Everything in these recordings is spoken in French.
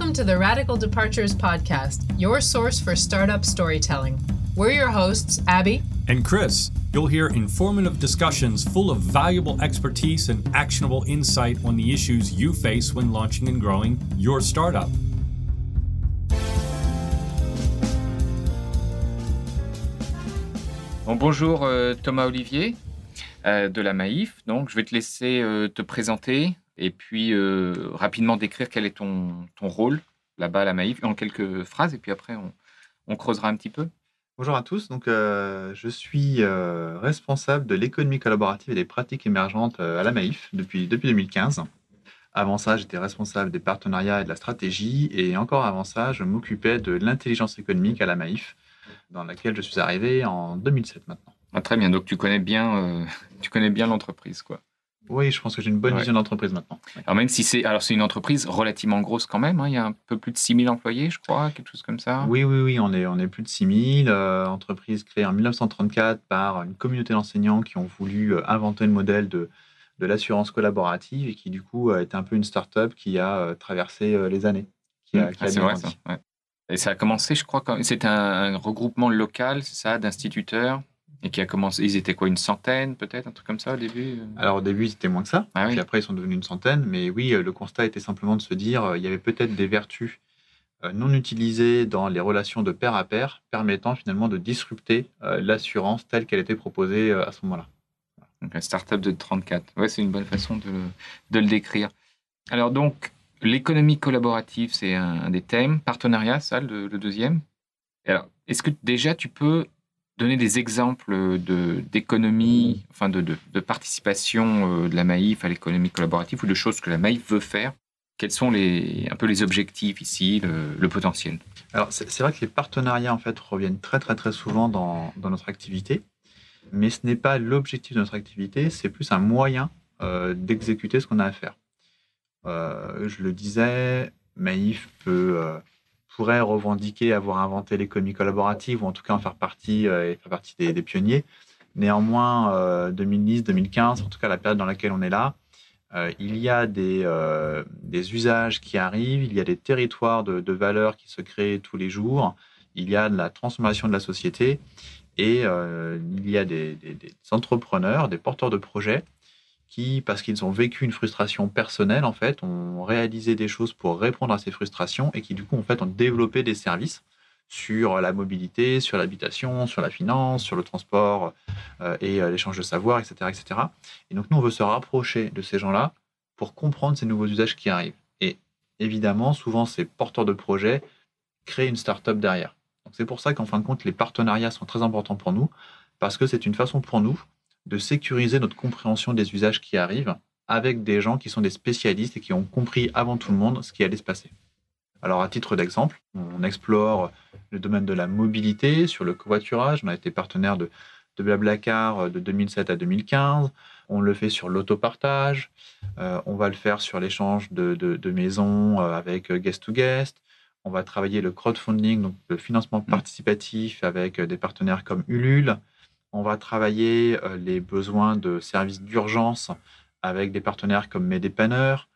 Welcome to the Radical Departures Podcast, your source for startup storytelling. We're your hosts, Abby and Chris. You'll hear informative discussions full of valuable expertise and actionable insight on the issues you face when launching and growing your startup. Bon, bonjour euh, Thomas Olivier euh, de la Maïf. Donc, je vais te laisser euh, te présenter et puis euh, rapidement décrire quel est ton, ton rôle là-bas à la Maïf en quelques phrases et puis après on, on creusera un petit peu. Bonjour à tous, donc euh, je suis euh, responsable de l'économie collaborative et des pratiques émergentes à la Maïf depuis, depuis 2015. Avant ça, j'étais responsable des partenariats et de la stratégie, et encore avant ça, je m'occupais de l'intelligence économique à la Maïf, dans laquelle je suis arrivé en 2007 maintenant. Ah, très bien, donc tu connais bien, tu connais bien l'entreprise, quoi. Oui, je pense que j'ai une bonne vision d'entreprise maintenant. Alors même si c'est alors c'est une entreprise relativement grosse quand même, hein, il y a un peu plus de 6000 employés, je crois, quelque chose comme ça. Oui, oui, oui, on est, on est plus de 6000. Euh, entreprise créée en 1934 par une communauté d'enseignants qui ont voulu euh, inventer le modèle de, de l'assurance collaborative et qui du coup a été un peu une start-up qui a euh, traversé les années. Qui a, mmh. ah, c'est vrai ça. Et ça a commencé, je crois, un, un regroupement local, c'est ça, d'instituteurs? Et qui a commencé, ils étaient quoi, une centaine peut-être, un truc comme ça au début euh? Alors au début, ils étaient moins que ça. Ah puis après, ils sont devenus une centaine. Mais oui, euh, le constat était simplement de se dire, euh, il y avait peut-être des vertus non utilisées dans les relations de pair à pair, permettant finalement de disrupter l'assurance telle qu'elle était proposée à ce moment-là. Donc un startup de 34. Ouais, c'est une bonne façon de, de, le décrire. Alors donc, l'économie collaborative, c'est un, des thèmes. Partenariat, ça, le, le deuxième. Alors, est-ce que déjà tu peux donner des exemples d'économie, enfin de, de, participation euh, de la Maïf à l'économie collaborative ou de choses que la Maïf veut faire Quels sont les, un peu les objectifs ici, le, potentiel? Alors, c'est vrai que les partenariats, en fait, reviennent très, très, très souvent dans, dans notre activité. Mais ce n'est pas l'objectif de notre activité, c'est plus un moyen euh, d'exécuter ce qu'on a à faire. Euh, je le disais, Maïf peut pourrait revendiquer avoir inventé l'économie collaborative ou en tout cas en faire partie euh, et faire partie des, pionniers. Néanmoins, 2010, euh, 2015, en tout cas la période dans laquelle on est là, euh, il y a des, des, usages qui arrivent, il y a des territoires de, de, valeurs qui se créent tous les jours, il y a de la transformation de la société et il y a des, des, entrepreneurs, des porteurs de projets qui, parce qu'ils ont vécu une frustration personnelle, en fait, ont réalisé des choses pour répondre à ces frustrations et qui, du coup, en fait, ont développé des services sur la mobilité, sur l'habitation, sur la finance, sur le transport euh, et euh, l'échange de savoir, etc., etc. Et donc, nous, on veut se rapprocher de ces gens-là pour comprendre ces nouveaux usages qui arrivent. Et évidemment, souvent, ces porteurs de projets créent une start-up derrière. C'est pour ça qu'en fin de compte, les partenariats sont très importants pour nous parce que c'est une façon pour nous de sécuriser notre compréhension des usages qui arrivent avec des gens qui sont des spécialistes et qui ont compris avant tout le monde ce qui allait se passer. Alors, à titre d'exemple, on explore le domaine de la mobilité sur le covoiturage. On a été partenaire de, de Blablacar de 2007 à 2015. On le fait sur l'autopartage. Euh, on va le faire sur l'échange de, de, maisons euh, avec guest to guest. On va travailler le crowdfunding, donc le financement participatif avec des partenaires comme Ulule. On va travailler euh, les besoins de services d'urgence avec des partenaires comme Mes Dépanneurs.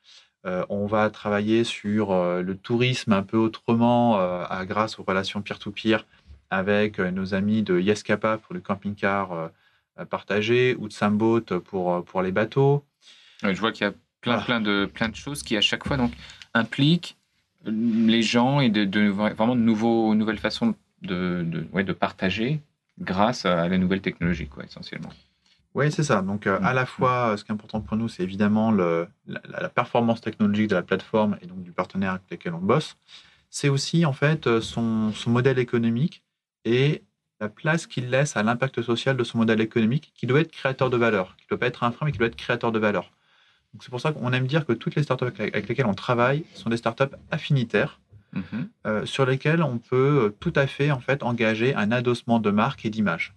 Euh, on va travailler sur euh, le tourisme un peu autrement grâce aux relations peer-to-peer avec nos amis de Yescapa pour le camping-car partagé ou de Samboat pour, pour les bateaux. je vois qu'il y a plein, plein, de, plein de choses qui à chaque fois donc, impliquent les gens et de, de vraiment de nouveaux, nouvelles façons de, de, de partager grâce à la nouvelle technologie, quoi, essentiellement. Oui, c'est ça. Donc, euh, à la fois, ce qui est important pour nous, c'est évidemment le, la, performance technologique de la plateforme et donc du partenaire avec lequel on bosse. C'est aussi, en fait, euh, son, son, modèle économique et la place qu'il laisse à l'impact social de son modèle économique, qui doit être créateur de valeur, qui ne doit pas être un frein, mais qui doit être créateur de valeur. Donc, c'est pour ça qu'on aime dire que toutes les startups avec lesquelles on travaille sont des startups affinitaires, Mhm. Euh, sur lesquels on peut euh, tout à fait en fait engager un adossement de marque et d'image.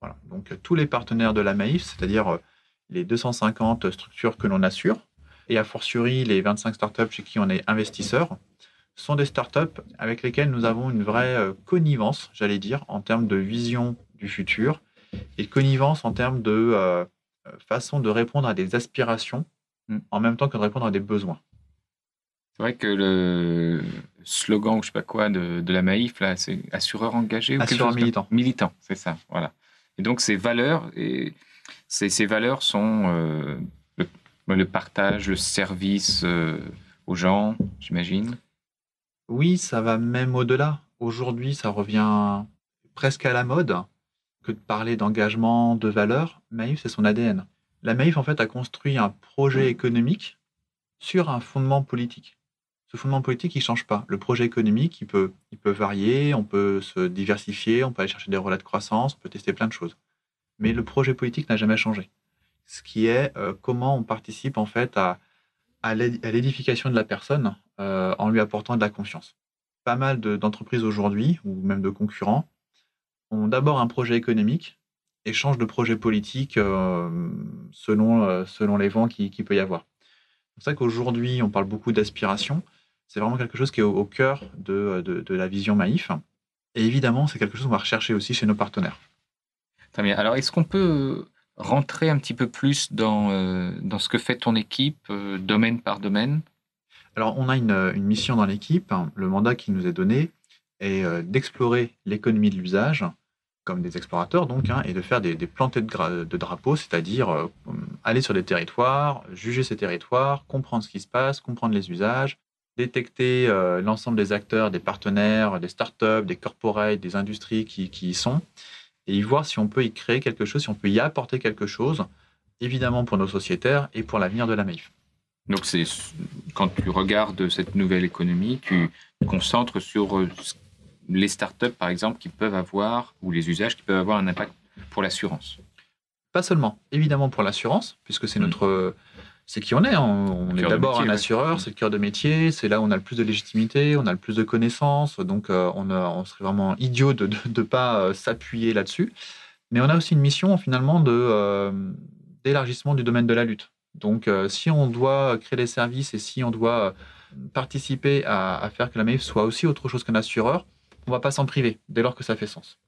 Voilà. Donc euh, tous les partenaires de la Maïf, c'est-à-dire les 250 structures que l'on assure, et a fortiori les 25 startups chez qui on est investisseur, sont des startups avec lesquelles nous avons une vraie connivence, j'allais dire, en termes de vision du futur et connivence en termes de façon de répondre à des aspirations mm. en même temps que de répondre à des besoins. C'est vrai que le slogan ou je sais pas quoi de, de la Maïf, là, c'est assureur engagé ou Assureur militant. Militant, c'est ça, voilà. Et donc ces valeurs, et ces, ces valeurs sont euh, le, le partage, le service euh, aux gens, j'imagine. Oui, ça va même au-delà. Aujourd'hui, ça revient presque à la mode que de parler d'engagement, de valeur. Maïf, c'est son ADN. La Maïf, en fait, a construit un projet économique sur un fondement politique. Ce fondement politique, il ne change pas. Le projet économique, il peut, varier, on peut se diversifier, on peut aller chercher des relais de croissance, on peut tester plein de choses. Mais le projet politique n'a jamais changé. Ce qui est euh, comment on participe, en fait, à, à l'éd- à l'édification de la personne euh, en lui apportant de la confiance. Pas mal de- d'entreprises aujourd'hui, ou même de concurrents, ont d'abord un projet économique et changent de projet politique euh, selon, selon les vents qu'il qui peut y avoir. C'est pour ça qu'aujourd'hui, on parle beaucoup d'aspiration. C'est vraiment quelque chose qui est au, au cœur de, de- de la vision Maïf. Et évidemment, c'est quelque chose qu'on va rechercher aussi chez nos partenaires. Très bien. Alors, est-ce qu'on peut rentrer un petit peu plus dans, euh, dans ce que fait ton équipe, euh, domaine par domaine? Alors, on a une, une mission dans l'équipe. Le mandat qui nous est donné est euh, d'explorer l'économie de l'usage, comme des explorateurs donc, hein, et de faire des, des plantées de, de drapeaux, c'est-à-dire euh, aller sur des territoires, juger ces territoires, comprendre ce qui se passe, comprendre les usages, détecter euh, l'ensemble des acteurs, des partenaires, des startups, des corporates, des industries qui, qui y sont, et y voir si on peut y créer quelque chose, si on peut y apporter quelque chose, évidemment pour nos sociétaires et pour l'avenir de la MAIF. Donc, c'est quand tu regardes cette nouvelle économie, tu te concentres sur euh, les startups, par exemple, qui peuvent avoir, ou les usages qui peuvent avoir un impact pour l'assurance. Pas seulement, évidemment pour l'assurance, puisque c'est Mm. notre, c'est qui on est. On, on est d'abord un ouais. assureur, c'est le cœur de métier, c'est là où on a le plus de légitimité, on a le plus de connaissances, donc euh, on, a- on serait vraiment idiot de ne pas euh, s'appuyer là-dessus. Mais on a aussi une mission finalement de euh, d'élargissement du domaine de la lutte. Donc si on doit créer des services et si on doit participer à, à faire que la MAIF soit aussi autre chose qu'un assureur, on va pas s'en priver dès lors que ça fait sens.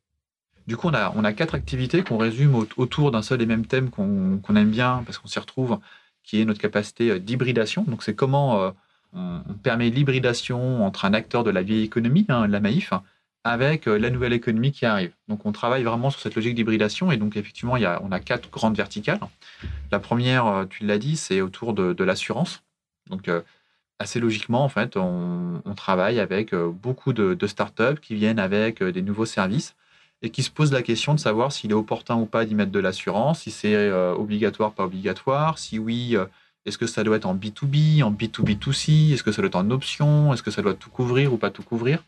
Du coup, on a, on a quatre activités qu'on résume au- autour d'un seul et même thème qu'on qu'on aime bien parce qu'on s'y retrouve, qui est notre capacité euh, d'hybridation. Donc, c'est comment euh, on, permet l'hybridation entre un acteur de la vieille économie, hein, la Maïf, avec euh, la nouvelle économie qui arrive. Donc, on travaille vraiment sur cette logique d'hybridation. Et donc, effectivement, on a quatre grandes verticales. La première, tu l'as dit, c'est autour de, l'assurance. Donc, assez logiquement, en fait, on, travaille avec beaucoup de, startups qui viennent avec des nouveaux services et qui se posent la question de savoir s'il est opportun ou pas d'y mettre de l'assurance, si c'est euh, obligatoire, pas obligatoire, si oui, euh, est-ce que ça doit être en B2B, en B2B2C, est-ce que ça doit être en option, est-ce que ça doit tout couvrir ou pas tout couvrir.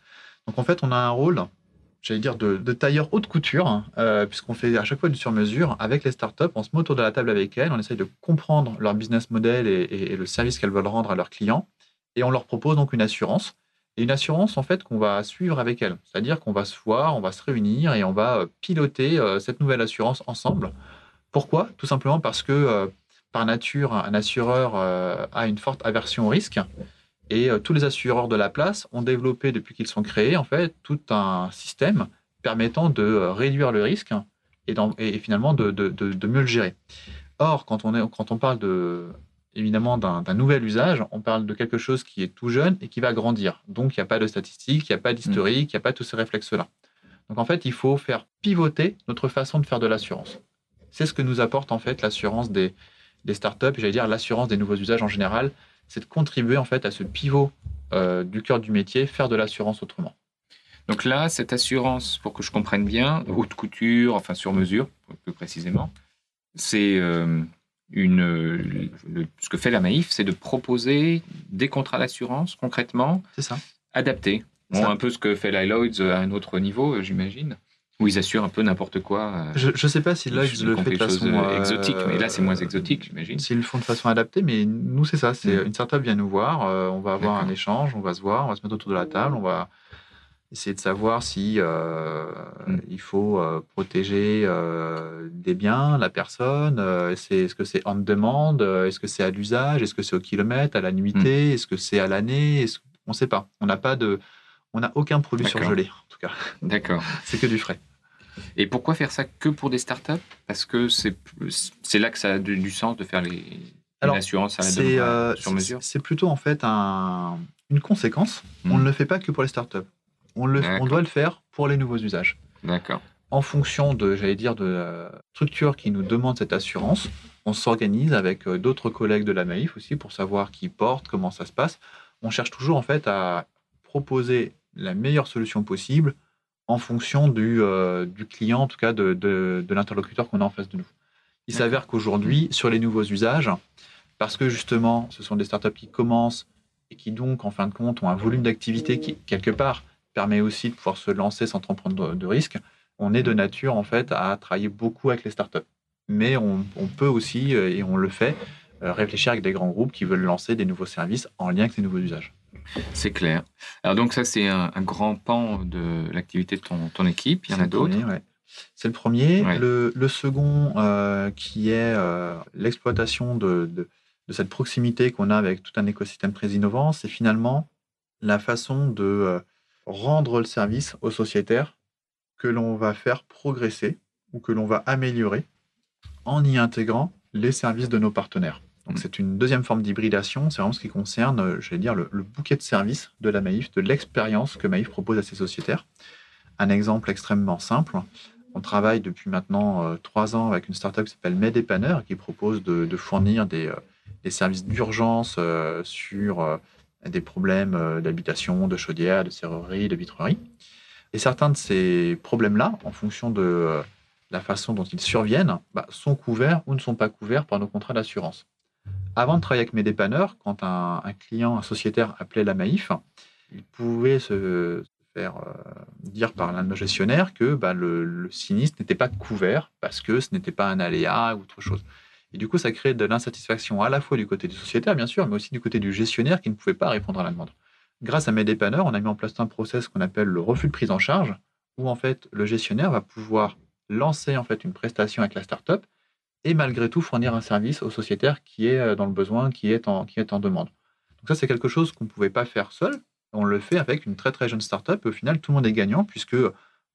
Donc en fait, on a un rôle, j'allais dire, de, tailleur haute couture, hein, euh, puisqu'on fait à chaque fois du sur-mesure avec les startups, on se met autour de la table avec elles, on essaye de comprendre leur business model et le service qu'elles veulent rendre à leurs clients, et on leur propose donc une assurance. Et une assurance, en fait, qu'on va suivre avec elles. C'est-à-dire qu'on va se voir, on va se réunir et on va euh, piloter euh, cette nouvelle assurance ensemble. Pourquoi? Tout simplement parce que, euh, par nature, un assureur a une forte aversion au risque. Et tous les assureurs de la place ont développé, depuis qu'ils sont créés, en fait, tout un système permettant de réduire le risque et, finalement de, mieux le gérer. Or, quand on parle de, évidemment d'un nouvel usage, on parle de quelque chose qui est tout jeune et qui va grandir. Donc, il n'y a pas de statistiques, il n'y a pas d'historique, il n'y a pas tous ces réflexes-là. Donc, en fait, il faut faire pivoter notre façon de faire de l'assurance. C'est ce que nous apporte en fait l'assurance des, startups, j'allais dire l'assurance des nouveaux usages en général, c'est de contribuer en fait à ce pivot euh, du cœur du métier, faire de l'assurance autrement. Donc là, cette assurance, pour que je comprenne bien, haute couture, enfin sur mesure, plus précisément, c'est euh, une. le- ce que fait la Maïf, c'est de proposer des contrats d'assurance concrètement ça. adaptés. Bon, Ça. un peu ce que fait Lloyds à un autre niveau, euh, j'imagine, où ils assurent un peu n'importe quoi. euh, Je ne sais pas si ils le fait de façon euh, exotiques, mais là, c'est moins exotique, j'imagine. S'ils le font de façon adaptée, mais nous, c'est ça. C'est Mm. une startup vient nous voir, on va avoir un échange, on va se voir, on va se mettre autour de la table, on va essayer de savoir si euh, Mm. il faut euh, protéger euh, des biens, la personne. c'est- Est-ce que c'est en demande Est-ce que c'est à l'usage Est-ce que c'est au kilomètre, à la nuitée Mm. Est-ce que c'est à l'année On ne sait pas. On n'a pas de, on n'a aucun produit surgelé en tout cas. D'accord. C'est que du frais. Et pourquoi faire ça que pour des startups? Parce que c'est c'est là que ça a du du sens de faire les, Alors, l'assurance à la demande sur mesure C'est plutôt en fait un, une conséquence. On Hmm. ne le fait pas que pour les startups. On, le, on doit le faire pour les nouveaux usages. D'accord. En fonction de, j'allais dire, de la structure qui nous demande cette assurance, on s'organise avec euh, d'autres collègues de la Maïf aussi pour savoir qui porte, comment ça se passe. On cherche toujours en fait à proposer la meilleure solution possible en fonction du, euh, du client, en tout cas de, de- de l'interlocuteur qu'on a en face de nous. Il s'avère qu'aujourd'hui, sur les nouveaux usages, parce que justement, ce sont des startups qui commencent et qui donc, en fin de compte, ont un volume d'activité qui, quelque part, permet aussi de pouvoir se lancer sans trop prendre de, de risques, on est de nature, en fait, à travailler beaucoup avec les startups. Mais on, on peut aussi, euh, et on le fait, euh, réfléchir avec des grands groupes qui veulent lancer des nouveaux services en lien avec ces nouveaux usages. C'est clair. Alors donc ça, c'est un, un grand pan de l'activité de ton, ton équipe. Il y en a d'autres? ouais. C'est le premier. Ouais. Le, le second, euh, qui est euh, l'exploitation de, de- de cette proximité qu'on a avec tout un écosystème très innovant, c'est finalement la façon de rendre le service aux sociétaires que l'on va faire progresser ou que l'on va améliorer en y intégrant les services de nos partenaires. Donc Mm. c'est une deuxième forme d'hybridation, c'est vraiment ce qui concerne, euh, je vais dire, le, le bouquet de services de la Maïf, de l'expérience que Maïf propose à ses sociétaires. Un exemple extrêmement simple, on travaille depuis maintenant euh, trois ans avec une startup qui s'appelle MedEpanner qui propose de, de fournir des, euh, des services d'urgence euh, sur des problèmes euh, d'habitation, de chaudière, de serrurerie, de vitrerie. Et certains de ces problèmes-là, en fonction de euh, la façon dont ils surviennent, bah, sont couverts ou ne sont pas couverts par nos contrats d'assurance. Avant de travailler avec mes dépanneurs, quand un, client, un sociétaire appelait la Maïf, il pouvait se faire euh, dire par l'un de nos gestionnaires que bah, le, le sinistre n'était pas couvert parce que ce n'était pas un aléa ou autre chose. Et du coup, ça crée de l'insatisfaction à la fois du côté du sociétaire, bien sûr, mais aussi du côté du gestionnaire qui ne pouvait pas répondre à la demande. Grâce à mes on a mis en place un process qu'on appelle le refus de prise en charge, où en fait le gestionnaire va pouvoir lancer en fait une prestation avec la startup et malgré tout fournir un service au sociétaire qui est euh, dans le besoin, qui est en, qui est en demande. Donc ça, c'est quelque chose qu'on ne pouvait pas faire seul. On le fait avec une très très jeune startup au final, tout le monde est gagnant puisque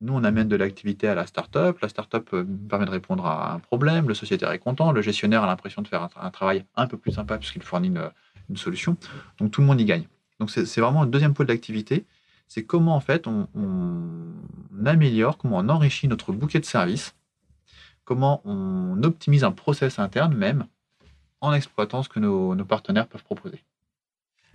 nous, on amène de l'activité à la startup, la startup euh, permet de répondre à un problème, le sociétaire est content, le gestionnaire a l'impression de faire un, tra- un travail un peu plus sympa puisqu'il fournit une, solution. Donc tout le monde y gagne. Donc c'est vraiment un deuxième pôle d'activité, c'est comment en fait on, améliore, comment on enrichit notre bouquet de services, comment on optimise un process interne même en exploitant ce que nos, nos partenaires peuvent proposer.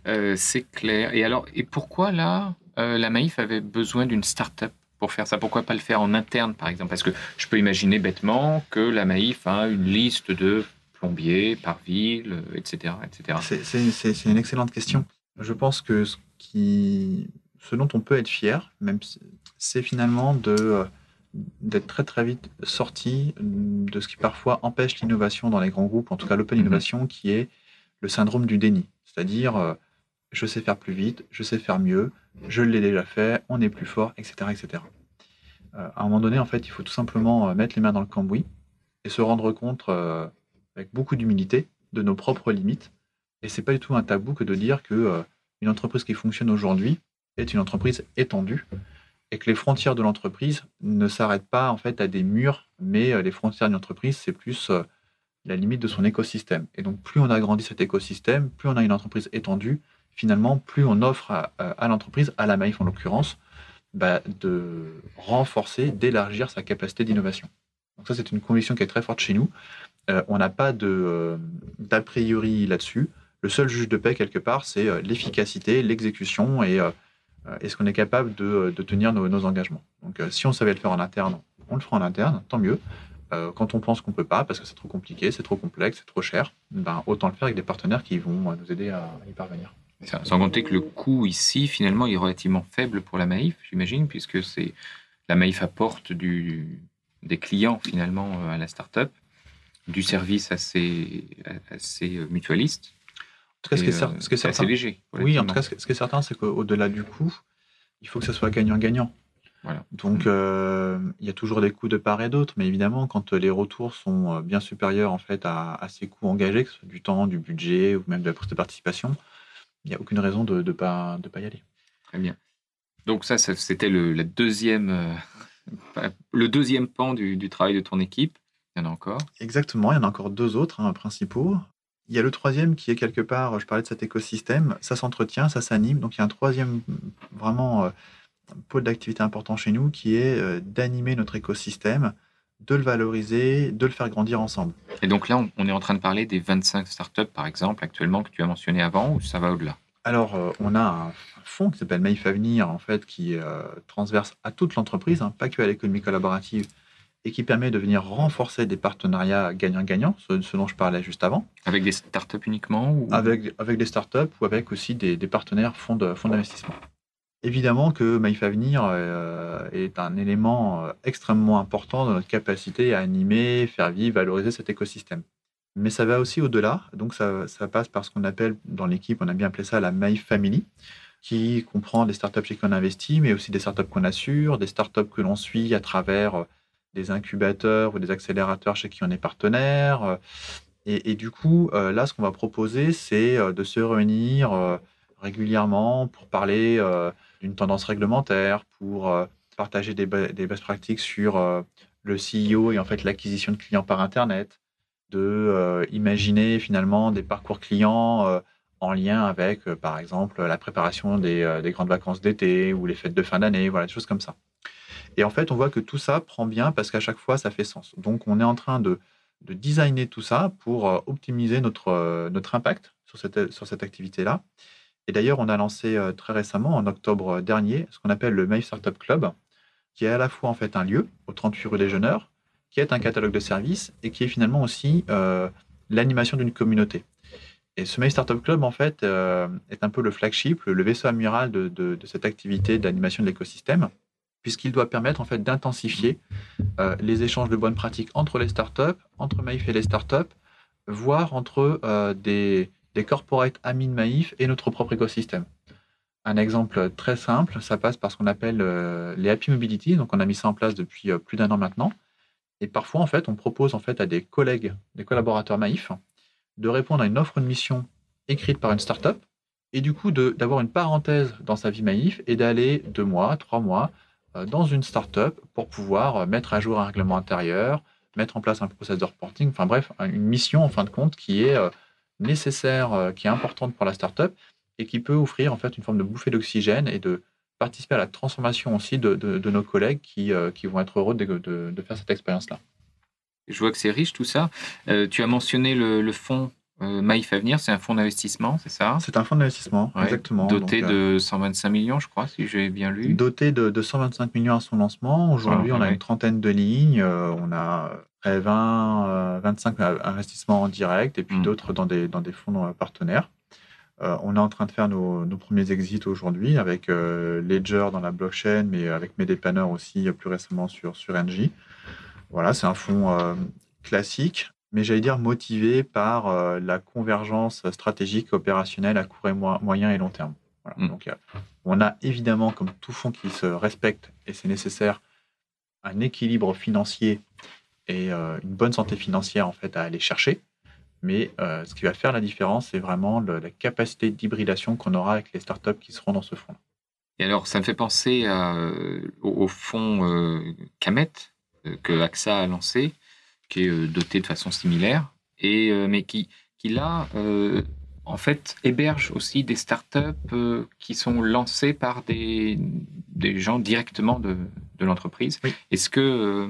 Euh, c'est clair. Et alors, et pourquoi là, euh, la Maïf avait besoin d'une start-up? Pour faire ça Pourquoi pas le faire en interne, par exemple? Parce que je peux imaginer bêtement que la Maïf a une liste de plombiers par ville, euh, etc., etc. C'est- une excellente question. Je pense que ce, qui, ce dont on peut être fier, même, c'est finalement de euh, d'être très très vite sorti de ce qui parfois empêche l'innovation dans les grands groupes, en tout cas l'open Mhm. innovation, qui est le syndrome du déni. C'est-à-dire, euh, je sais faire plus vite, je sais faire mieux, je l'ai déjà fait, on est plus fort, etc. etc. Euh, à un moment donné, en fait, il faut tout simplement euh, mettre les mains dans le cambouis et se rendre compte, euh, avec beaucoup d'humilité, de nos propres limites. Et c'est pas du tout un tabou que de dire que une entreprise qui fonctionne aujourd'hui est une entreprise étendue et que les frontières de l'entreprise ne s'arrêtent pas en fait à des murs, mais les frontières d'une entreprise, c'est plus la limite de son écosystème. Et donc, plus on agrandit cet écosystème, plus on a une entreprise étendue, finalement, plus on offre à, à l'entreprise, à la Maïf en l'occurrence, bah, de renforcer, d'élargir sa capacité d'innovation. Donc ça, c'est une conviction qui est très forte chez nous. Euh, on n'a pas euh, d'a priori là-dessus. Le seul juge de paix, quelque part, c'est euh, l'efficacité, l'exécution et euh, euh, est-ce qu'on est capable de, tenir nos, engagements. Donc, euh, si on savait le faire en interne, on le fera en interne, tant mieux. Euh, quand on pense qu'on ne peut pas, parce que c'est trop compliqué, c'est trop complexe, c'est trop cher, ben, autant le faire avec des partenaires qui vont euh, nous aider à y parvenir. Sans compter que le coût ici, finalement, est relativement faible pour la Maïf, j'imagine, puisque c'est la Maïf apporte du, des clients, finalement, euh, à la start-up, du service euh, mutualiste. En tout cas, ce qui est, cer- euh, ce est c'est assez certain, léger. oui, en tout cas, ce qui ce est certain, c'est qu'au-delà du coût, il faut que ça soit gagnant-gagnant. Voilà. Donc, euh, il y a toujours des coûts de part et d'autre, mais évidemment, quand les retours sont bien supérieurs en fait à, à ces coûts engagés, que ce soit du temps, du budget ou même de la prise de participation, il n'y a aucune raison de ne pas, de pas y aller. Très bien. Donc ça, c'était le, la deuxième, euh, le deuxième pan du, du travail de ton équipe. Il y en a encore. Exactement, il y en a encore deux autres hein, principaux. Il y a le troisième qui est quelque part, je parlais de cet écosystème, ça s'entretient, ça s'anime. Donc il y a un troisième vraiment pôle d'activité important chez nous qui est d'animer notre écosystème, de le valoriser, de le faire grandir ensemble. Et donc là, on est en train de parler des 25 startups, par exemple, actuellement, que tu as mentionné avant, ou ça va au-delà? Alors, euh, on a un fonds qui s'appelle Maïf Avenir, en fait, qui euh, transverse à toute l'entreprise, hein, pas que à l'économie collaborative, et qui permet de venir renforcer des partenariats gagnant-gagnant, ce, dont je parlais juste avant. Avec des startups uniquement ou... avec, avec des startups ou avec aussi des, des partenaires fonds d'investissement. Évidemment que Maïf Avenir euh, est un élément euh, extrêmement important dans notre capacité à animer, faire vivre, valoriser cet écosystème. Mais ça va aussi au-delà. Donc, ça, passe par ce qu'on appelle dans l'équipe, on a bien appelé ça la Maïf Family, qui comprend des startups chez qui on investit, mais aussi des startups qu'on assure, des startups que l'on suit à travers euh, des incubateurs ou des accélérateurs chez qui on est partenaire. Et, du coup, là, ce qu'on va proposer, c'est de se réunir régulièrement pour parler d'une tendance réglementaire, pour euh, partager des, des, best practices sur euh, le CEO et en fait l'acquisition de clients par Internet, de euh, imaginer finalement des parcours clients en lien avec, par exemple, la préparation des, des grandes vacances d'été ou les fêtes de fin d'année, voilà, des choses comme ça. Et en fait, on voit que tout ça prend bien parce qu'à chaque fois, ça fait sens. Donc, on est en train de, de designer tout ça pour optimiser notre, notre impact sur cette, sur cette activité-là et d'ailleurs, on a lancé euh, très récemment, en octobre dernier, ce qu'on appelle le Mail Startup Club, qui est à la fois en fait un lieu, au 38 rue des Jeuneurs, qui est un catalogue de services et qui est finalement aussi euh, l'animation d'une communauté. Et ce Mail Startup Club, en fait, euh, est un peu le flagship, le vaisseau amiral de, cette activité d'animation de l'écosystème, puisqu'il doit permettre en fait d'intensifier les échanges de bonnes pratiques entre les startups, entre Maïf et les startups, voire entre des, des corporate amis de Maïf et notre propre écosystème. Un exemple très simple, ça passe par ce qu'on appelle euh, les Happy Mobility. Donc, on a mis ça en place depuis euh, plus d'un an maintenant. Et parfois, en fait, on propose en fait à des collègues, des collaborateurs Maïf, de répondre à une offre de mission écrite par une startup et du coup d'avoir une parenthèse dans sa vie Maïf et d'aller deux mois, trois mois euh, dans une startup pour pouvoir mettre à jour un règlement intérieur, mettre en place un process de reporting, enfin bref, une mission en fin de compte qui est nécessaire, euh, qui est importante pour la startup et qui peut offrir en fait une forme de bouffée d'oxygène et de participer à la transformation aussi de, nos collègues qui, euh, qui, vont être heureux de, faire cette expérience-là. Je vois que c'est riche tout ça. Euh, tu as mentionné le, fonds Maïf Avenir, c'est un fonds d'investissement, c'est ça? C'est un fonds d'investissement, exactement. Doté de 125 millions, je crois, si j'ai bien lu. Doté de, 125 millions à son lancement. Aujourd'hui, on a une trentaine de lignes. on a 20, 25 euh, investissements en direct et puis mm. d'autres dans des, dans des fonds partenaires. Euh, on est en train de faire nos, premiers exits aujourd'hui avec euh, Ledger dans la blockchain, mais avec Medepanner aussi plus récemment sur, sur NG. Voilà, c'est un fonds classique, mais j'allais dire motivé par la convergence stratégique opérationnelle à court et moyen et long terme. Mm. Donc, on a évidemment, comme tout fonds qui se respecte, et c'est nécessaire, un équilibre financier et euh, une bonne santé financière en fait à aller chercher. Mais euh, ce qui va faire la différence, c'est vraiment la capacité d'hybridation qu'on aura avec les startups qui seront dans ce fonds. Et alors, ça me fait penser au, fonds Camet que AXA a lancé, qui est doté de façon similaire, et, mais qui, qui là en fait, héberge aussi des startups euh, qui sont lancées par des, des gens directement de, de l'entreprise. Est-ce que euh,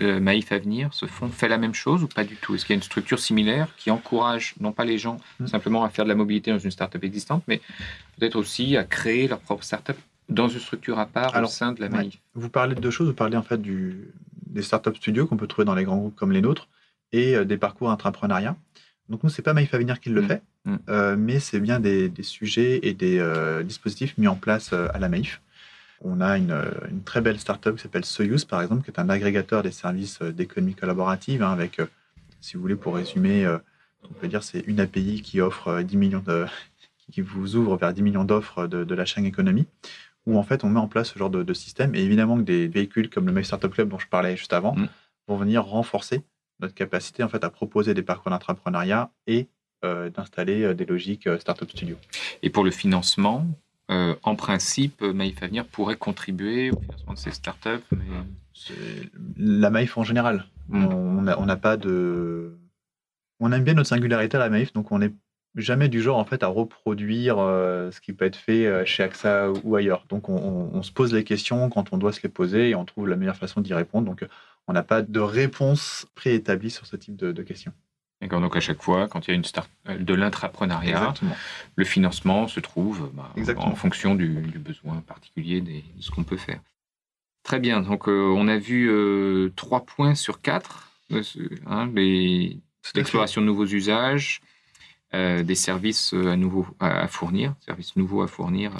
euh, Maïf Avenir, ce fonds, fait la même chose ou pas du tout? Est-ce qu'il y a une structure similaire qui encourage non pas les gens mm. simplement à faire de la mobilité dans une startup existante, mais peut-être aussi à créer leur propre startup dans une structure à part au sein de la Maïf? Vous parlez de deux choses. Vous parlez en fait du, des startup studios qu'on peut trouver dans les grands groupes comme les nôtres et des parcours intrapreneuriat. Donc nous, c'est pas Maïf Avenir qui le mm. fait, mm. Euh, mais c'est bien des, sujets et des euh, dispositifs mis en place euh, à la Maïf. On a une, très belle startup qui s'appelle Soyuz, par exemple, qui est un agrégateur des services d'économie collaborative, hein, avec, si vous voulez, pour résumer, on peut dire c'est une API qui offre 10 millions de, qui vous ouvre vers 10 millions d'offres de, la chaîne économie, où en fait on met en place ce genre de, système. Et évidemment que des véhicules comme le Maïf Startup Club dont je parlais juste avant mm. vont venir renforcer notre capacité en fait à proposer des parcours d'entrepreneuriat et euh, d'installer euh, des logiques euh, Startup Studio. Et pour le financement, en principe, Maïf Avenir pourrait contribuer au financement de ces startups mais... La Maïf en général. Hmm. On n'a pas de on aime bien notre singularité à la Maïf, donc on n'est jamais du genre en fait à reproduire ce qui peut être fait chez AXA ou ailleurs. Donc on, se pose les questions quand on doit se les poser et on trouve la meilleure façon d'y répondre. Donc on n'a pas de réponse préétablie sur ce type de questions. Donc à chaque fois, quand il y a une start euh, de l'intrapreneuriat, le financement se trouve bah, en fonction du, besoin particulier de ce qu'on peut faire. Très bien, donc euh, on a vu euh, trois points sur quatre, hein, l'exploration de nouveaux usages, des services à, nouveau, à, fournir, services nouveaux à fournir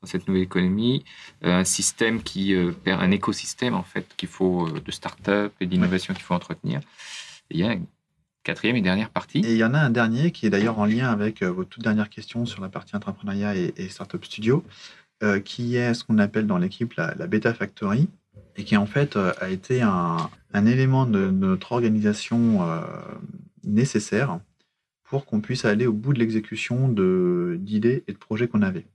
dans cette nouvelle économie, un système qui perd un écosystème en fait qu'il faut de start-up et d'innovation qu'il faut entretenir. il y a quatrième et dernière partie. Et il y en a un dernier qui est d'ailleurs en lien avec euh, vos toutes dernières questions sur la partie entrepreneuriat et, startup studio, euh, qui est ce qu'on appelle dans l'équipe la, Beta Factory, et qui en fait euh, a été un, élément de, notre organisation nécessaire pour qu'on puisse aller au bout de l'exécution d'idées et de projets qu'on avait.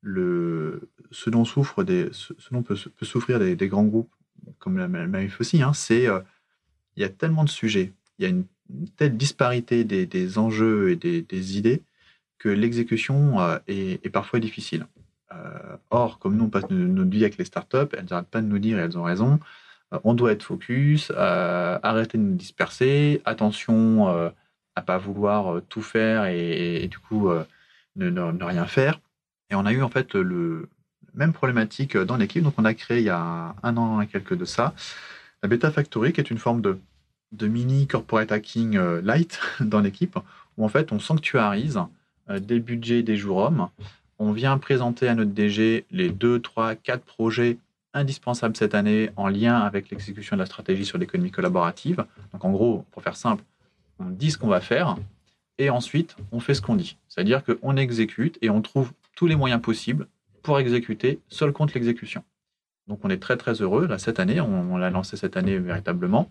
Le, ce dont, souffre des, ce, dont peut, souffrir des, grands groupes comme la MAIF aussi, hein, c'est il y a tellement de sujets, il y a une telle disparité des, enjeux et des, idées que l'exécution euh, est, parfois difficile. Euh, or, comme nous, on passe notre vie avec les startups, elles n'arrêtent pas de nous dire, et elles ont raison, euh, on doit être focus, arrêter de nous disperser, attention à ne pas vouloir tout faire et, du coup ne, rien faire. Et on a eu en fait le même problématique dans l'équipe. Donc on a créé il y a un an et quelques de ça la Beta Factory, qui est une forme de de mini corporate hacking euh, light dans l'équipe, où en fait on sanctuarise euh, des budgets des jours hommes. On vient présenter à notre DG les 2, 3, 4 projets indispensables cette année en lien avec l'exécution de la stratégie sur l'économie collaborative. Donc en gros, pour faire simple, on dit ce qu'on va faire et ensuite on fait ce qu'on dit. C'est-à-dire qu'on exécute et on trouve tous les moyens possibles pour exécuter seul compte l'exécution. Donc on est très très heureux. Là, cette année, on l'a lancé cette année véritablement.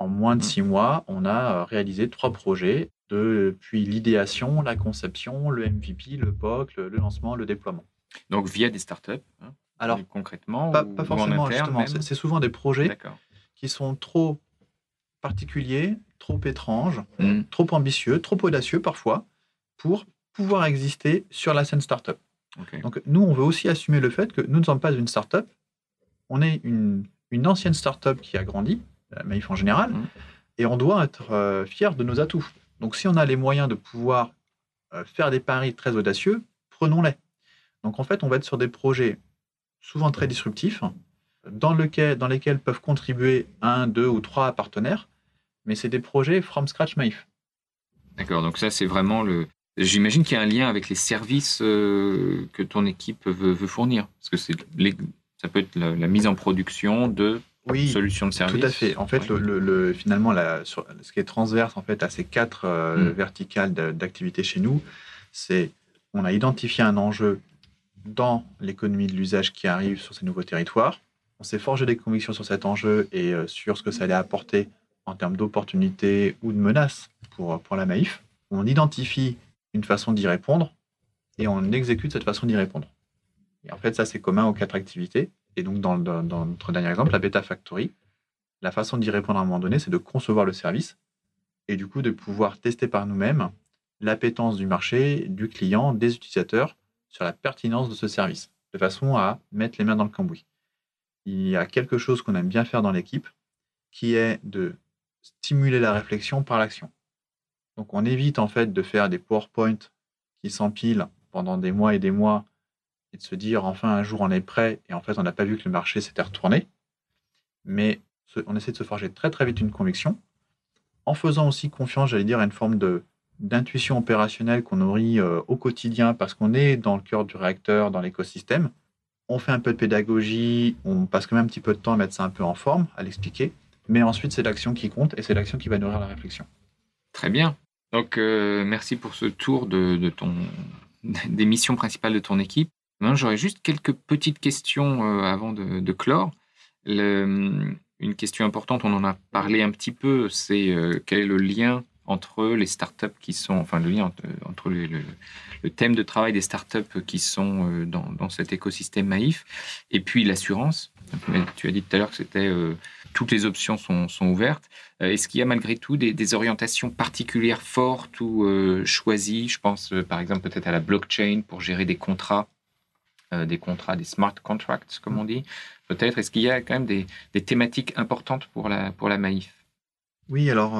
En moins de mmh. six mois, on a euh, réalisé trois projets depuis l'idéation, la conception, le MVP, le POC, le, lancement, le déploiement. Donc via des startups hein, Alors, concrètement Pas, forcément, justement. C'est souvent des projets qui sont trop particuliers, trop étranges, mmh. trop ambitieux, trop audacieux parfois, pour pouvoir exister sur la scène startup. Donc nous, on veut aussi assumer le fait que nous ne sommes pas une startup, on est une, une ancienne startup qui a grandi, la en général, mmh. et on doit être euh, fier de nos atouts. Donc si on a les moyens de pouvoir euh, faire des paris très audacieux, prenons-les. Donc en fait, on va être sur des projets souvent très disruptifs, dans, lequel, dans lesquels peuvent contribuer un, deux ou trois partenaires, mais c'est des projets from scratch Maïf. D'accord, donc ça c'est vraiment le... J'imagine qu'il y a un lien avec les services euh, que ton équipe veut, fournir, parce que c'est ça peut être la, mise en production de oui, solution de service. Tout à fait. En fait, le, finalement, la, ce qui est transverse en fait à ces quatre euh, hmm. verticales d'activité chez nous, c'est on a identifié un enjeu dans l'économie de l'usage qui arrive sur ces nouveaux territoires. On s'est forgé des convictions sur cet enjeu et euh, sur ce que ça allait apporter en termes d'opportunités ou de menaces pour, pour la Maïf. On identifie une façon d'y répondre et on exécute cette façon d'y répondre. Et en fait, ça, c'est commun aux quatre activités. Et donc, dans, notre dernier exemple, la Beta Factory, la façon d'y répondre à un moment donné, c'est de concevoir le service et du coup de pouvoir tester par nous-mêmes l'appétence du marché, du client, des utilisateurs sur la pertinence de ce service, de façon à mettre les mains dans le cambouis. Il y a quelque chose qu'on aime bien faire dans l'équipe, qui est de stimuler la réflexion par l'action. Donc on évite en fait de faire des PowerPoint qui s'empilent pendant des mois et des mois et de se dire enfin un jour on est prêt et en fait on n'a pas vu que le marché s'était retourné. Mais on essaie de se forger très très vite une conviction en faisant aussi confiance, j'allais dire, à une forme de d'intuition opérationnelle qu'on nourrit euh, au quotidien parce qu'on est dans le cœur du réacteur, dans l'écosystème. On fait un peu de pédagogie, on passe quand même un petit peu de temps à mettre ça un peu en forme, à l'expliquer. Mais ensuite, c'est l'action qui compte et c'est l'action qui va nourrir la réflexion. Très bien. Donc, euh, merci pour ce tour de, de ton, des missions principales de ton équipe. J'aurais juste quelques petites questions euh, avant de, clore. une question importante, on en a parlé un petit peu, c'est euh, quel est le lien entre les startups qui sont, enfin le lien entre, le, thème de travail des startups qui sont euh, dans, cet écosystème Maïf et puis l'assurance. Tu as dit tout à l'heure que c'était toutes les options sont, ouvertes. Est-ce qu'il y a malgré tout des, orientations particulières fortes ou choisies? Je pense par exemple peut-être à la blockchain pour gérer des contrats, des contrats, des smart contracts comme on dit. Peut-être. Est-ce qu'il y a quand même des, thématiques importantes pour la, pour la Oui, alors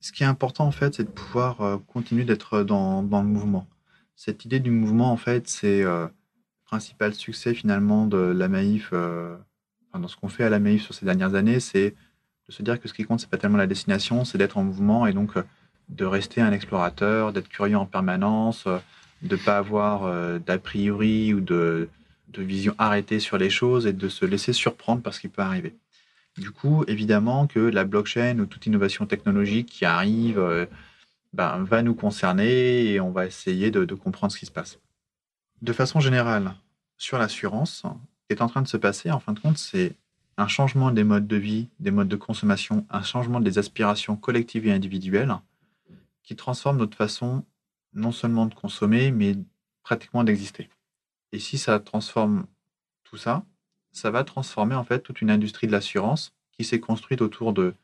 ce qui est important, en fait, c'est de pouvoir euh, continuer d'être dans, le mouvement. Cette idée du mouvement, en fait, c'est euh, le principal succès, finalement, de la Maïf, euh, dans ce qu'on fait à la Maïf sur ces dernières années, c'est de se dire que ce qui compte, c'est pas tellement la destination, c'est d'être en mouvement et donc de rester un explorateur, d'être curieux en permanence, de ne pas avoir d'a priori ou de, de vision arrêtée sur les choses et de se laisser surprendre par ce qui peut arriver. Du coup, évidemment que la blockchain ou toute innovation technologique qui arrive euh, ben, va nous concerner et on va essayer de, comprendre ce qui se passe. De façon générale, sur l'assurance, ce qui est en train de se passer, en fin de compte, c'est un changement des modes de vie, des modes de consommation, un changement des aspirations collectives et individuelles qui transforme notre façon non seulement de consommer, mais pratiquement d'exister. Et si ça transforme tout ça, ça va transformer en fait toute une industrie de l'assurance qui s'est construite autour de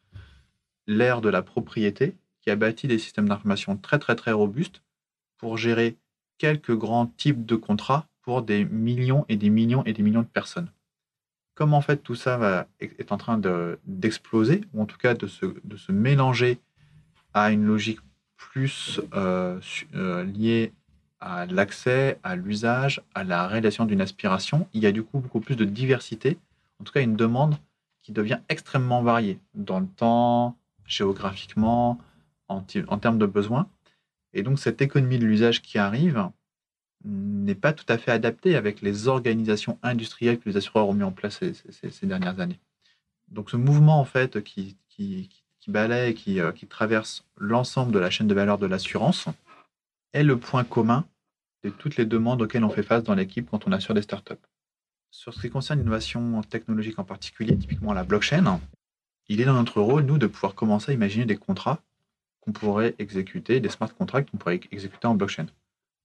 l'ère de la propriété, qui a bâti des systèmes d'information très très très robustes pour gérer quelques grands types de contrats pour des millions et des millions et des millions de personnes. Comme en fait tout ça est en train d'exploser, ou en tout cas de se mélanger à une logique plus euh, euh, liée à l'accès, à l'usage, à la réalisation d'une aspiration, il y a du coup beaucoup plus de diversité, en tout cas une demande qui devient extrêmement variée dans le temps, géographiquement, en, termes de besoins. Et donc cette économie de l'usage qui arrive n'est pas tout à fait adaptée avec les organisations industrielles que les assureurs ont mis en place ces, dernières années. Donc ce mouvement en fait qui, qui balaye, qui, euh, qui traverse l'ensemble de la chaîne de valeur de l'assurance, est le point commun de toutes les demandes auxquelles on fait face dans l'équipe quand on assure des startups. Sur ce qui concerne l'innovation technologique en particulier, typiquement la blockchain, il est dans notre rôle, nous, de pouvoir commencer à imaginer des contrats qu'on pourrait exécuter, des smart contracts qu'on pourrait exécuter en blockchain.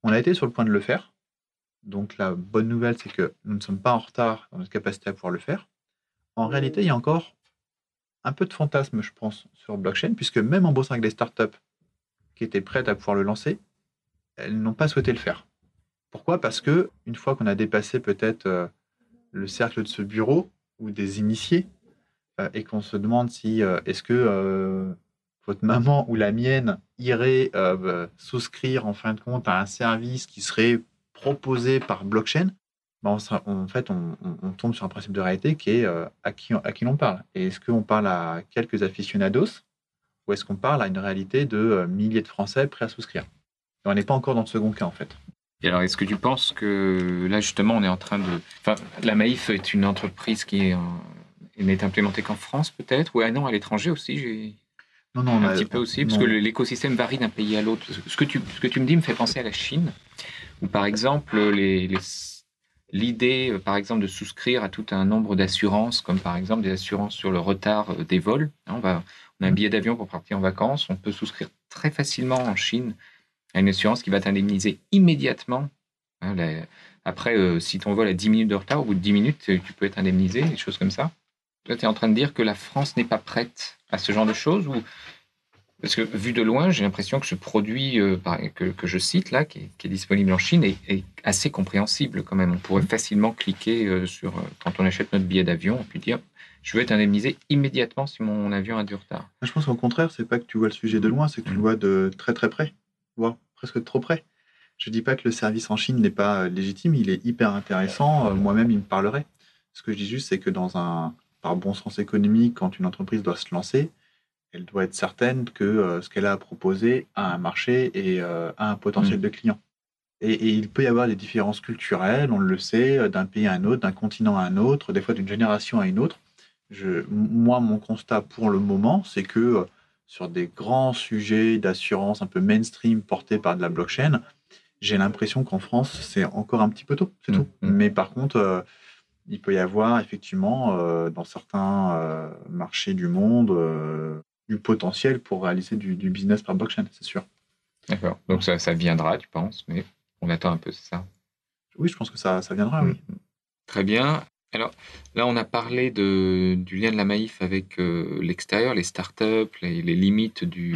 On a été sur le point de le faire. Donc la bonne nouvelle, c'est que nous ne sommes pas en retard dans notre capacité à pouvoir le faire. En réalité, il y a encore un peu de fantasme, je pense, sur blockchain, puisque même en bossant avec des startups qui étaient prêtes à pouvoir le lancer, elles n'ont pas souhaité le faire. Pourquoi? Parce que une fois qu'on a dépassé peut-être euh, le cercle de ce bureau ou des initiés euh, et qu'on se demande si euh, est-ce que votre maman ou la mienne irait souscrire en fin de compte à un service qui serait proposé par blockchain, ben, en fait, on, tombe sur un principe de réalité qui est à qui, à qui l'on parle. Et est-ce qu'on parle à quelques aficionados ou est-ce qu'on parle à une réalité de milliers de Français prêts à souscrire? On n'est pas encore dans le second cas, en fait. Et alors, est-ce que tu penses que là, justement, on est en train de. Enfin, la Maïf est une entreprise qui est, n'est implémentée qu'en France, peut-être? Ou ah non, à l'étranger aussi j'ai... Non, non, un petit peu aussi, parce que l'écosystème varie d'un pays à l'autre. Ce que, tu, ce que tu me dis me fait penser à la Chine, où par exemple, les, l'idée, par exemple, de souscrire à tout un nombre d'assurances, comme par exemple des assurances sur le retard des vols. Hein, on, va, on a un billet d'avion pour partir en vacances, on peut souscrire très facilement en Chine une assurance qui va t'indemniser immédiatement. Hein, après, euh, si ton vol a 10 minutes de retard, au bout de 10 minutes, tu peux être indemnisé, des choses comme ça. Toi, tu es en train de dire que la France n'est pas prête à ce genre de choses ou... Parce que vu de loin, j'ai l'impression que ce produit euh, que, je cite là, qui est, disponible en Chine, est, assez compréhensible quand même. On pourrait facilement cliquer euh, sur, quand on achète notre billet d'avion, puis dire je veux être indemnisé immédiatement si mon avion a du retard. Je pense qu'au contraire, c'est pas que tu vois le sujet de loin, c'est que tu le mmh. vois de très très près voire presque trop près. Je ne dis pas que le service en Chine n'est pas euh, légitime, il est hyper intéressant. Euh, moi-même, il me parlerait. Ce que je dis juste, c'est que dans un, par bon sens économique, quand une entreprise doit se lancer, elle doit être certaine que euh, ce qu'elle a à proposer a un marché et a un potentiel mmh. de clients. Et, il peut y avoir des différences culturelles, on le sait, d'un pays à un autre, d'un continent à un autre, des fois d'une génération à une autre. Je, moi, mon constat pour le moment, c'est que sur des grands sujets d'assurance un peu mainstream portés par de la blockchain, j'ai l'impression qu'en France, c'est encore un petit peu tôt, c'est tout. Mmh, mmh. Mais par contre, euh, il peut y avoir effectivement euh, dans certains euh, marchés du monde du potentiel pour réaliser du, business par blockchain, c'est sûr. D'accord. Donc ça, ça, viendra, tu penses, mais on attend un peu, c'est ça? Oui, je pense que ça, ça viendra, oui. Mmh. Très bien. Alors là, on a parlé de, du lien de la Maïf avec euh, l'extérieur, les startups, les, les limites du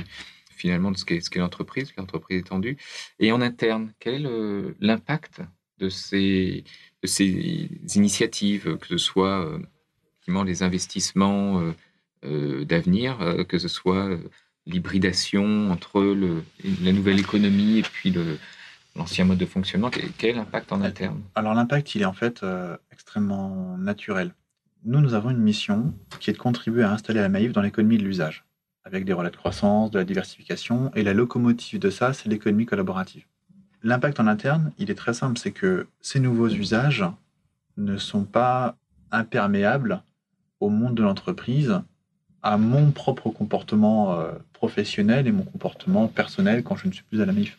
finalement de ce qu'est, qu'est l'entreprise, l'entreprise étendue. Et en interne, quel est l'impact de ces, de ces initiatives, que ce soit euh, les investissements euh, d'avenir, euh, que ce soit euh, l'hybridation entre le, la nouvelle économie et puis le, l'ancien mode de fonctionnement. Quel, l'impact en interne? Alors l'impact, il est en fait euh, extrêmement naturel. Nous, nous avons une mission qui est de contribuer à installer la Maïf dans l'économie de l'usage, avec des relais de croissance, de la diversification, et la locomotive de ça, c'est l'économie collaborative. L'impact en interne, il est très simple, c'est que ces nouveaux usages ne sont pas imperméables au monde de l'entreprise, à mon propre comportement euh, professionnel et mon comportement personnel quand je ne suis plus à la Maïf.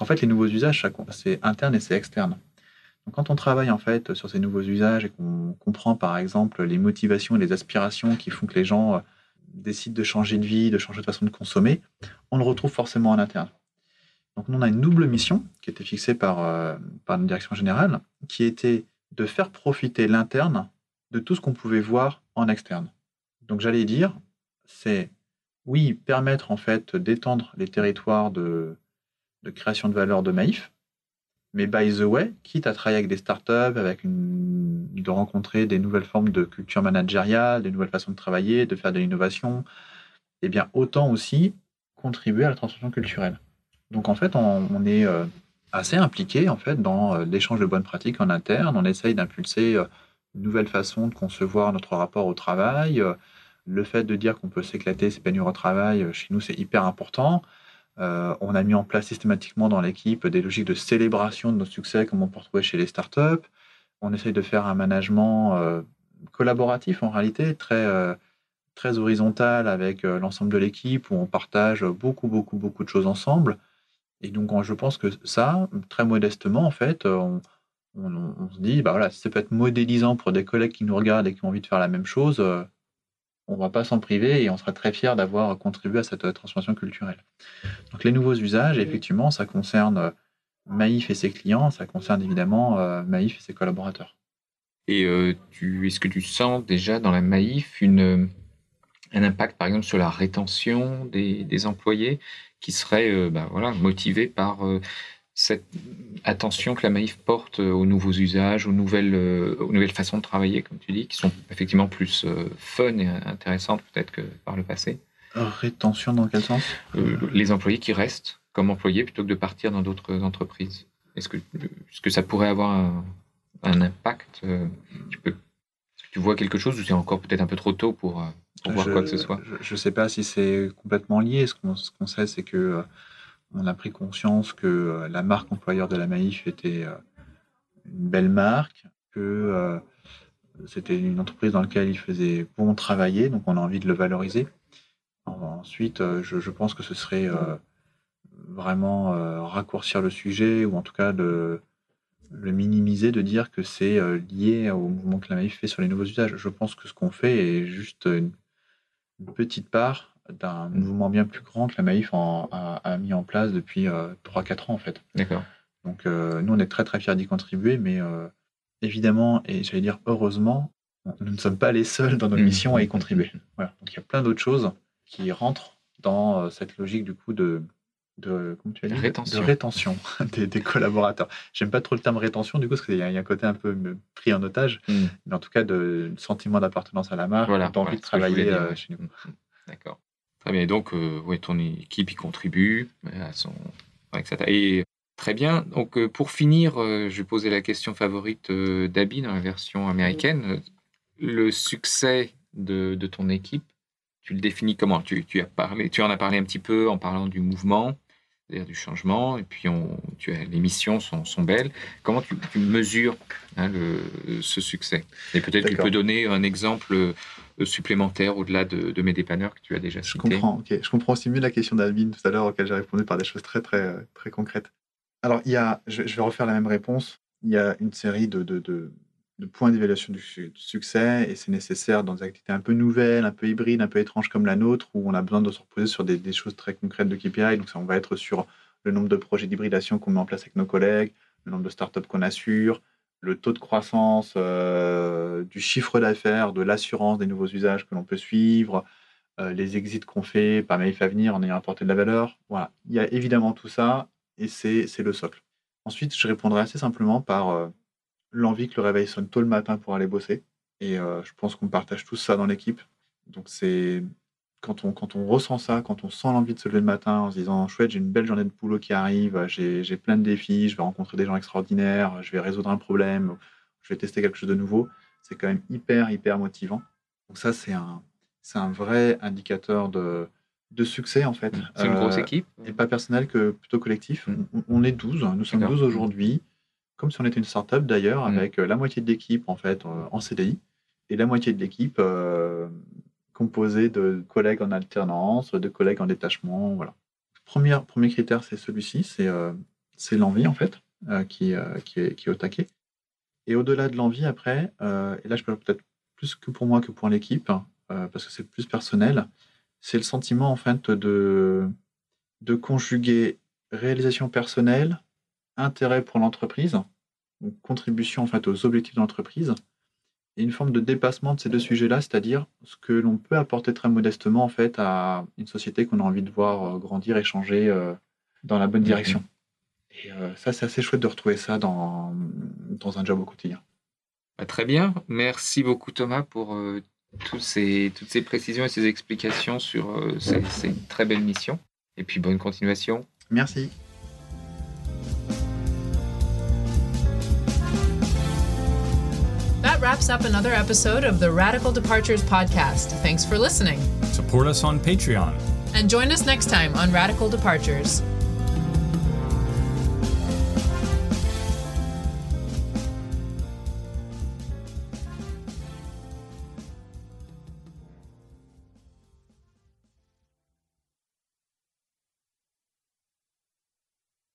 En fait, les nouveaux usages, c'est interne et c'est externe. Donc, quand on travaille en fait sur ces nouveaux usages et qu'on comprend par exemple les motivations et les aspirations qui font que les gens euh, décident de changer de vie, de changer de façon de consommer, on le retrouve forcément en interne. Donc nous, on a une double mission qui était fixée par, euh, par une direction générale, qui était de faire profiter l'interne de tout ce qu'on pouvait voir en externe. Donc j'allais dire, c'est oui, permettre en fait d'étendre les territoires de, création de valeur de Maïf, mais by the way, quitte à travailler avec des startups, avec de rencontrer des nouvelles formes de culture managériale, des nouvelles façons de travailler, de faire de l'innovation, eh bien autant aussi contribuer à la transformation culturelle. Donc en fait, on, on est euh, assez impliqué en fait dans euh, l'échange de bonnes pratiques en interne. On essaye d'impulser euh, une nouvelle façon de concevoir notre rapport au travail. Le fait de dire qu'on peut s'éclater, s'épanouir au travail, euh, chez nous, c'est hyper important. Euh, on a mis en place systématiquement dans l'équipe des logiques de célébration de nos succès, comme on peut retrouver chez les startups. On essaye de faire un management euh, collaboratif en réalité, très, très horizontal avec l'ensemble de l'équipe, où on partage beaucoup, beaucoup, beaucoup de choses ensemble. Et donc, on- je pense que ça, très modestement, en fait, on, se dit, bah voilà, si ça peut être modélisant pour des collègues qui nous regardent et qui ont envie de faire la même chose, on va pas s'en priver et on sera très fiers d'avoir contribué à cette euh, transformation culturelle. Donc les nouveaux usages, effectivement, ça concerne euh, Maïf et ses clients, ça concerne évidemment euh, Maïf et ses collaborateurs. Et euh, tu, est-ce que tu sens déjà dans la Maïf une, un impact, par exemple, sur la rétention des, des employés qui seraient euh, bah, voilà, motivés par euh, cette attention que la Maïf porte euh, aux nouveaux usages, aux nouvelles, euh, aux nouvelles façons de travailler, comme tu dis, qui sont effectivement plus euh, fun et intéressantes peut-être que par le passé Rétention dans quel sens? Euh, Les employés qui restent comme employés plutôt que de partir dans d'autres entreprises. Est-ce que, est-ce que ça pourrait avoir un, un impact tu peux, tu vois quelque chose ou c'est encore peut-être un peu trop tôt pour, pour voir je, quoi que ce soit? Je ne sais pas si c'est complètement lié. Ce qu'on ce sait, c'est que euh, on a pris conscience que euh, la marque employeur de la Maïf était euh, une belle marque, que euh, c'était une entreprise dans laquelle il faisait bon travailler, donc on a envie de le valoriser. Ensuite, je, pense que ce serait vraiment raccourcir le sujet, ou en tout cas de le minimiser, de dire que c'est lié au mouvement que la Maïf fait sur les nouveaux usages. Je pense que ce qu'on fait est juste une petite part d'un mouvement bien plus grand que la Maïf en- a, a mis en place depuis euh, 3-4 ans en fait. D'accord. Donc euh, nous, on est très très fiers d'y contribuer, mais euh, évidemment, et j'allais dire heureusement, nous ne sommes pas les seuls dans notre Mhm. mission à y contribuer. Voilà. Donc il y a plein d'autres choses qui rentrent dans euh, cette logique du coup de, de, comment tu as dit? Rétention. de rétention des, des collaborateurs. J'aime pas trop le terme rétention du coup, parce qu'il y, a un côté un peu pris en otage, Mm. mais en tout cas de sentiment d'appartenance à la marque, Voilà. d'envie voilà de travailler dire, euh, chez nous. Mm, mm. D'accord. Très bien. Et donc, euh, ouais, ton équipe y contribue à son, ça. Et très bien. Donc, euh, pour finir, euh, je vais poser la question favorite euh, d'Abby dans la version américaine. Le succès de, de ton équipe, tu le définis comment? Tu, tu as parlé, tu en as parlé un petit peu en parlant du mouvement, c'est-à-dire du changement, et puis on, tu as, les missions sont, sont belles. Comment tu, tu mesures hein, le, ce succès? Et peut-être tu peux donner un exemple euh, supplémentaire au-delà de, de mes dépanneurs que tu as déjà Je cités. comprends, ok. Je comprends aussi mieux la question d'Alvin tout à l'heure, auquel j'ai répondu par des choses très, très, très concrètes. Alors, il y a, je, je vais refaire la même réponse. Il y a une série de, de, de, de points d'évaluation du su- du succès, et c'est nécessaire dans des activités un peu nouvelles, un peu hybrides, un peu étranges comme la nôtre, où on a besoin de se reposer sur des, des choses très concrètes de KPI. Donc, ça, on va être sur le nombre de projets d'hybridation qu'on met en place avec nos collègues, le nombre de startups qu'on assure, le taux de croissance euh, du chiffre d'affaires, de l'assurance des nouveaux usages que l'on peut suivre, euh, les exits qu'on fait par Maïf Avenir en ayant apporté de la valeur. Voilà, il y a évidemment tout ça et c'est le socle. Ensuite, je répondrai assez simplement par euh, l'envie que le réveil sonne tôt le matin pour aller bosser. Et je pense qu'on partage tous ça dans l'équipe. Donc c'est quand on, quand on ressent ça, quand on sent l'envie de se lever le matin en se disant chouette, j'ai une belle journée de boulot qui arrive, j'ai plein de défis, je vais rencontrer des gens extraordinaires, je vais résoudre un problème, je vais tester quelque chose de nouveau, c'est quand même hyper, hyper motivant. Donc ça, c'est un, un vrai indicateur de, de succès en fait. C'est une grosse euh, équipe Et pas personnel que plutôt collectif. Mm. On, est 12, nous sommes 12 aujourd'hui, comme si on était une start-up d'ailleurs, mm. avec euh, la moitié de l'équipe en fait euh, en CDI et la moitié de l'équipe composé de collègues en alternance, de collègues en détachement. Voilà. Premier, premier critère, c'est celui-ci, c'est euh, l'envie en fait, euh, qui, euh, qui, est, qui, est, au taquet. Et au-delà de l'envie, après, et là je parle peut-être plus que pour moi que pour l'équipe, parce que c'est plus personnel, c'est le sentiment en fait de, de conjuguer réalisation personnelle, intérêt pour l'entreprise, contribution en fait aux objectifs de l'entreprise, et une forme de dépassement de ces deux sujets-là, c'est-à-dire ce que l'on peut apporter très modestement en fait à une société qu'on a envie de voir euh, grandir et changer euh, dans la bonne mhm. direction. Et euh, ça, c'est assez chouette de retrouver ça dans, dans un job au quotidien. Bah, très bien. Merci beaucoup Thomas pour tous ces, toutes ces précisions et ces explications sur ces très belles missions. Et puis bonne continuation. Merci. Wraps up another episode of the Radical Departures podcast. Thanks for listening. Support us on Patreon. And join us next time on Radical Departures.